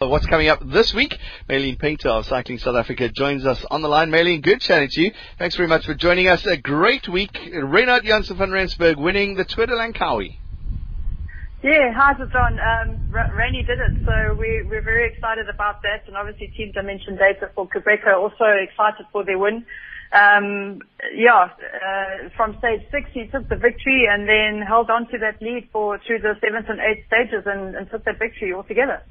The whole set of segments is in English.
What's coming up this week? Maylene Painter of Cycling South Africa joins us on the line. Maylene, good chatting to you. Thanks very much for joining us. A great week. Reinardt Janse van Rensburg winning the Tour de Langkawi. Yeah, how's it, John? Um, Rainy did it, so we, we're very excited about that. And obviously, Team Dimension Data for Qhubeka also excited for their win. Um, yeah, uh, from stage six, he took the victory and then held on to that lead for through the seventh and eighth stages and, and took that victory altogether.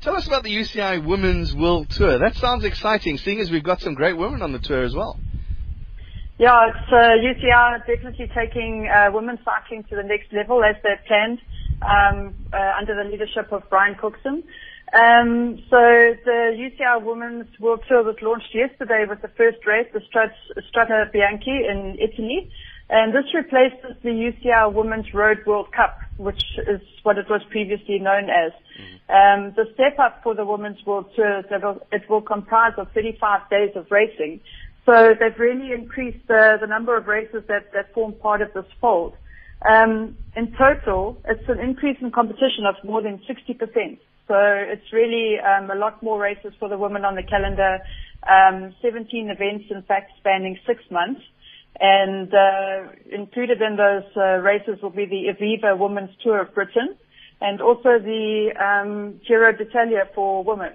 Tell us about the UCI Women's World Tour. That sounds exciting, seeing as we've got some great women on the tour as well. Yeah, it's uh, UCI definitely taking uh, women's cycling to the next level as they planned um, uh, under the leadership of Brian Cookson. Um, so the UCI Women's World Tour was launched yesterday with the first race, the Strade Bianche in Italy. And this replaces the UCI Women's Road World Cup, which is what it was previously known as. Mm-hmm. Um, the step up for the Women's World Tour is that it will comprise of 35 days of racing. So they've really increased the, the number of races that, that form part of this fold. Um, in total, it's an increase in competition of more than 60%. So it's really um, a lot more races for the women on the calendar. Um, 17 events, in fact, spanning six months. And uh, included in those uh, races will be the Aviva Women's Tour of Britain and also the um, Giro d'Italia for women.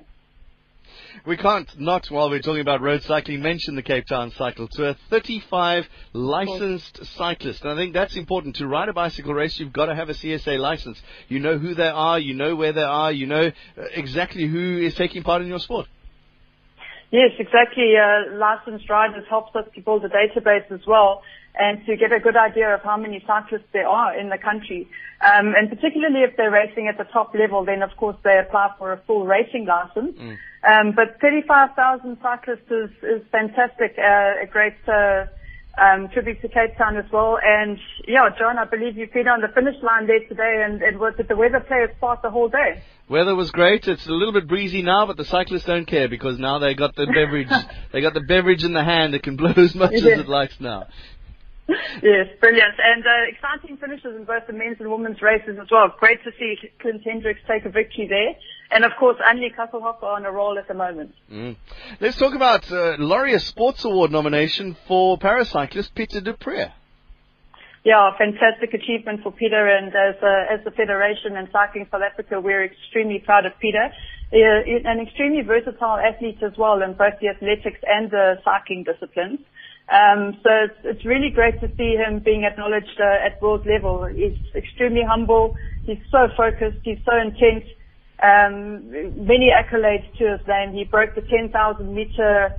We can't not, while we're talking about road cycling, mention the Cape Town Cycle Tour. 35 licensed cyclists. And I think that's important. To ride a bicycle race, you've got to have a CSA license. You know who they are, you know where they are, you know uh, exactly who is taking part in your sport. Yes, exactly. Uh, riders helps us to build a database as well and to get a good idea of how many cyclists there are in the country. Um, and particularly if they're racing at the top level, then of course they apply for a full racing license. Mm. Um, but 35,000 cyclists is, is fantastic, uh, a great uh, um, tribute to Cape Town as well. And yeah, John, I believe you've been on the finish line there today, and it was did the weather play its part the whole day? Weather was great. It's a little bit breezy now, but the cyclists don't care because now they got the beverage. they got the beverage in the hand. It can blow as much as it likes now. yes, brilliant. And uh, exciting finishes in both the men's and women's races as well. Great to see Clint Hendricks take a victory there. And of course, An-Li Kachelhoffer on a roll at the moment. Mm. Let's talk about uh, Laureus Sports Award nomination for paracyclist Pieter du Preez. Yeah, fantastic achievement for Pieter, and as a, as the Federation and Cycling South Africa, we're extremely proud of Pieter. Uh, an extremely versatile athlete as well in both the athletics and the cycling disciplines. Um, so it's, it's really great to see him being acknowledged uh, at world level. He's extremely humble. He's so focused. He's so intent. Um, many accolades to his name. He broke the 10,000 meter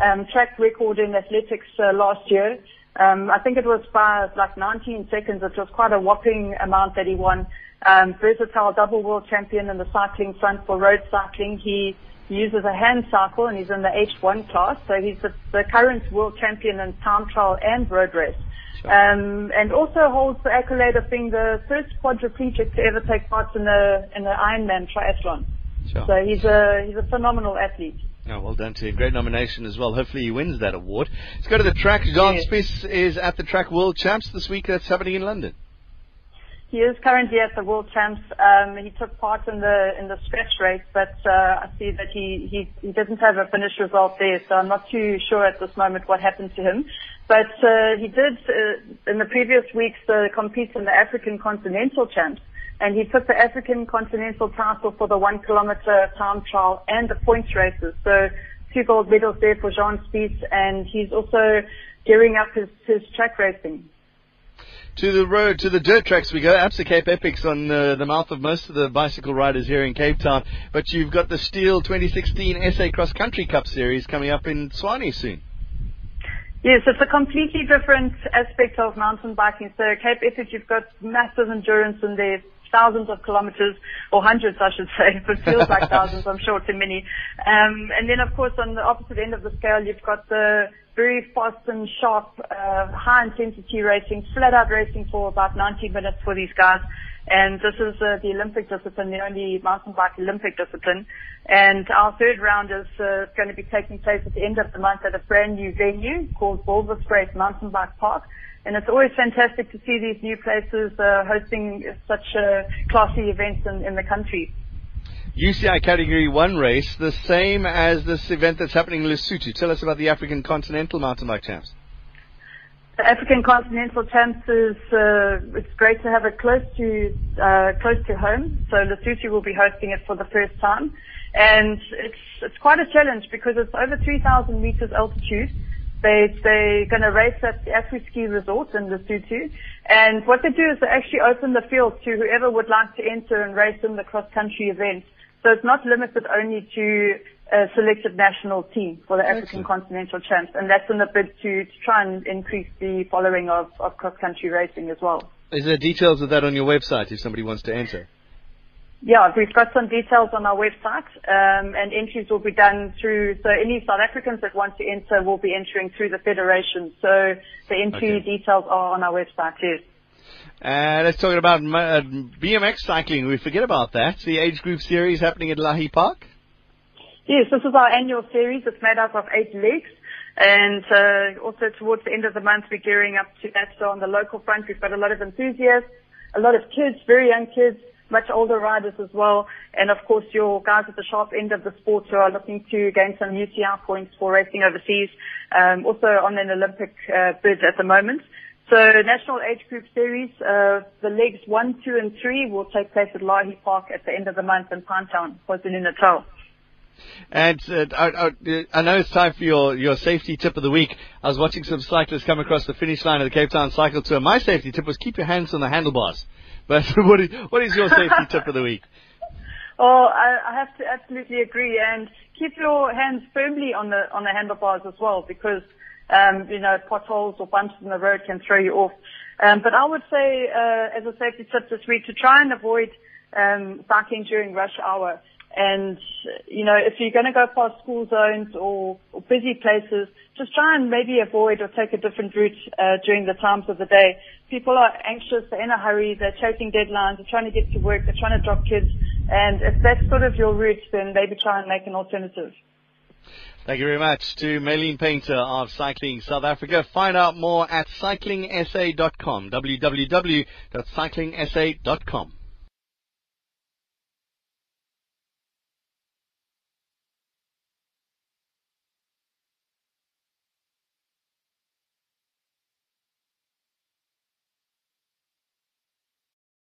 um, track record in athletics uh, last year. Um, I think it was by like 19 seconds. It was quite a whopping amount that he won. Um, versatile double world champion in the cycling front for road cycling. He uses a hand cycle and he's in the H1 class. So he's the, the current world champion in time trial and road race. Sure. Um, and also holds the accolade of being the first quadriplegic to ever take part in the in the Ironman triathlon. Sure. So he's a he's a phenomenal athlete. Oh, well done to him. Great nomination as well. Hopefully he wins that award. Let's go to the track. John yes. Spies is at the track World Champs this week. That's happening in London. He is currently at the World Champs. Um, he took part in the in the stretch race, but uh, I see that he, he he didn't have a finish result there, so I'm not too sure at this moment what happened to him. But uh, he did uh, in the previous weeks uh, compete in the African Continental Champs, and he took the African Continental title for the one kilometer time trial and the points races. So two gold medals there for Jean Spies, and he's also gearing up his his track racing to the road, to the dirt tracks we go. Absa Cape Epics on uh, the mouth of most of the bicycle riders here in Cape Town. But you've got the Steel 2016 SA Cross Country Cup Series coming up in Tshwane soon. Yes, it's a completely different aspect of mountain biking. So Cape Epic, you've got massive endurance in there, thousands of kilometers, or hundreds, I should say. It feels like thousands, I'm sure to many. Um, and then, of course, on the opposite end of the scale, you've got the very fast and sharp, uh, high intensity racing, flat out racing for about 90 minutes for these guys. And this is uh, the Olympic discipline, the only mountain bike Olympic discipline. And our third round is uh, going to be taking place at the end of the month at a brand new venue called Baldwin Mountain Bike Park. And it's always fantastic to see these new places uh, hosting such uh, classy events in, in the country. UCI Category 1 race, the same as this event that's happening in Lesotho. Tell us about the African Continental Mountain Bike Champs. The African Continental Champs is uh, it's great to have it close to uh, close to home. So Lesotho will be hosting it for the first time, and it's it's quite a challenge because it's over 3,000 meters altitude. They they're going to race at the Afriski Resort in Lesotho, and what they do is they actually open the field to whoever would like to enter and race in the cross country event. So it's not limited only to a selected national team for the African Continental Champs, and that's in the bid to, to try and increase the following of, of cross-country racing as well. Is there details of that on your website if somebody wants to enter? Yeah, we've got some details on our website, um, and entries will be done through. So any South Africans that want to enter will be entering through the federation. So the entry Okay. details are on our website. Yes. And let's talk about uh, BMX cycling. We forget about that. The age group series happening at Lahee Park. Yes, this is our annual series. It's made up of eight legs. And uh, also towards the end of the month, we're gearing up to that. So on the local front, we've got a lot of enthusiasts, a lot of kids, very young kids, much older riders as well. And of course, your guys at the sharp end of the sport who are looking to gain some UCI points for racing overseas. Um, also on an Olympic uh, bid at the moment. So National Age Group Series, uh, the legs one, two, and three will take place at Lahee Park at the end of the month in Pinetown, KwaZulu-Natal. And uh, I, I, know it's time for your, your safety tip of the week. I was watching some cyclists come across the finish line of the Cape Town Cycle Tour. My safety tip was keep your hands on the handlebars. But what is, what is your safety tip of the week? Oh, I, I have to absolutely agree, and keep your hands firmly on the on the handlebars as well, because um, you know potholes or bumps in the road can throw you off. Um, but I would say, uh, as a safety tip this week, to try and avoid um, cycling during rush hour. And you know, if you're going to go past school zones or, or busy places, just try and maybe avoid or take a different route uh, during the times of the day. People are anxious, they're in a hurry, they're chasing deadlines, they're trying to get to work, they're trying to drop kids. And if that's sort of your route, then maybe try and make an alternative. Thank you very much to Maylene Painter of Cycling South Africa. Find out more at cyclingsa.com. www.cyclingsa.com.